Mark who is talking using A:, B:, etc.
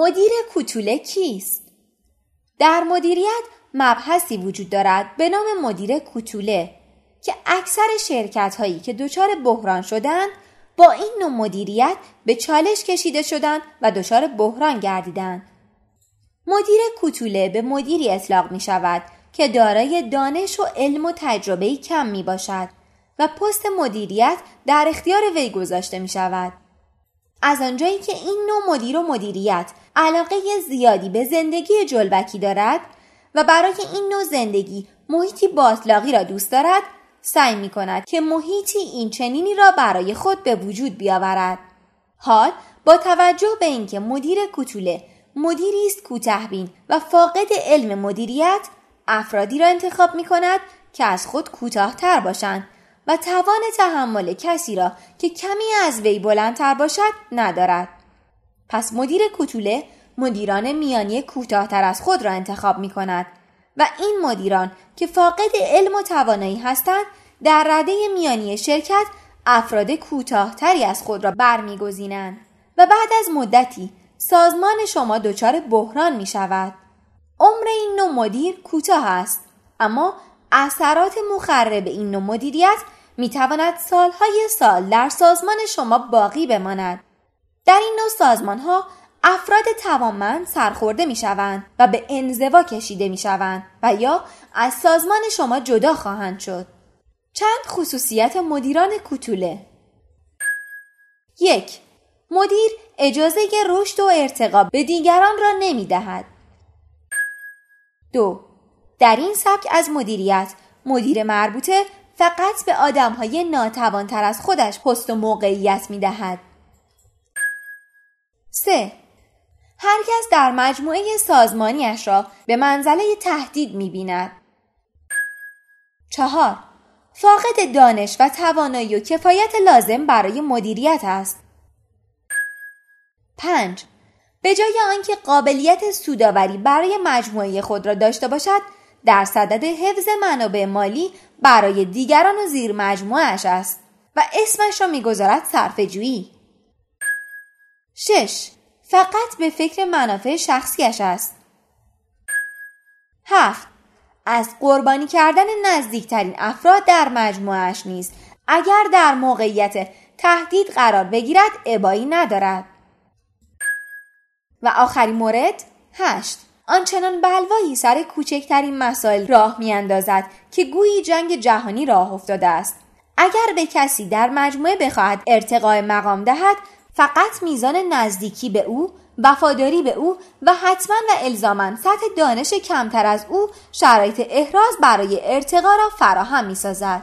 A: مدیر کوتوله کیست؟ در مدیریت مبحثی وجود دارد به نام مدیر کوتوله که اکثر شرکت هایی که دچار بحران شدند با این نوع مدیریت به چالش کشیده شدند و دچار بحران گردیدند. مدیر کوتوله به مدیری اطلاق می شود که دارای دانش و علم و تجربه کم می باشد و پست مدیریت در اختیار وی گذاشته می شود. از آنجایی که این نوع مدیر و مدیریت علاقه زیادی به زندگی جلبکی دارد و برای این نوع زندگی محیطی باطلاقی را دوست دارد سعی می کند که محیطی این چنینی را برای خود به وجود بیاورد. حال با توجه به اینکه مدیر کوتوله مدیری است کوتهبین و فاقد علم مدیریت افرادی را انتخاب می کند که از خود کوتاهتر باشند و توان تحمل کسی را که کمی از وی بلندتر باشد ندارد. پس مدیر کوتوله مدیران میانی کوتاهتر از خود را انتخاب می کند و این مدیران که فاقد علم و توانایی هستند در رده میانی شرکت افراد کوتاهتری از خود را برمیگزینند و بعد از مدتی سازمان شما دچار بحران می شود. عمر این نوع مدیر کوتاه است اما اثرات مخرب این نوع مدیریت می تواند سالهای سال در سازمان شما باقی بماند. در این نوع سازمان ها افراد توانمند سرخورده می شوند و به انزوا کشیده می شوند و یا از سازمان شما جدا خواهند شد. چند خصوصیت مدیران کوتوله یک مدیر اجازه رشد و ارتقا به دیگران را نمی دهد. دو در این سبک از مدیریت مدیر مربوطه فقط به آدم های ناتوانتر از خودش پست و موقعیت می دهد. 3. هرکس در مجموعه سازمانیش را به منزله تهدید می بیند. 4. فاقد دانش و توانایی و کفایت لازم برای مدیریت است. 5. به جای آنکه قابلیت سوداوری برای مجموعه خود را داشته باشد در صدد حفظ منابع مالی برای دیگران و زیر مجموعش است و اسمش را می‌گذارد صرف جویی. 6. فقط به فکر منافع شخصیش است. 7. از قربانی کردن نزدیکترین افراد در مجموعش نیست اگر در موقعیت تهدید قرار بگیرد ابایی ندارد. و آخرین مورد 8. آنچنان بلوایی سر کوچکترین مسائل راه میاندازد که گویی جنگ جهانی راه افتاده است. اگر به کسی در مجموعه بخواهد ارتقای مقام دهد فقط میزان نزدیکی به او وفاداری به او و حتما و الزاما سطح دانش کمتر از او شرایط احراز برای ارتقا را فراهم می‌سازد.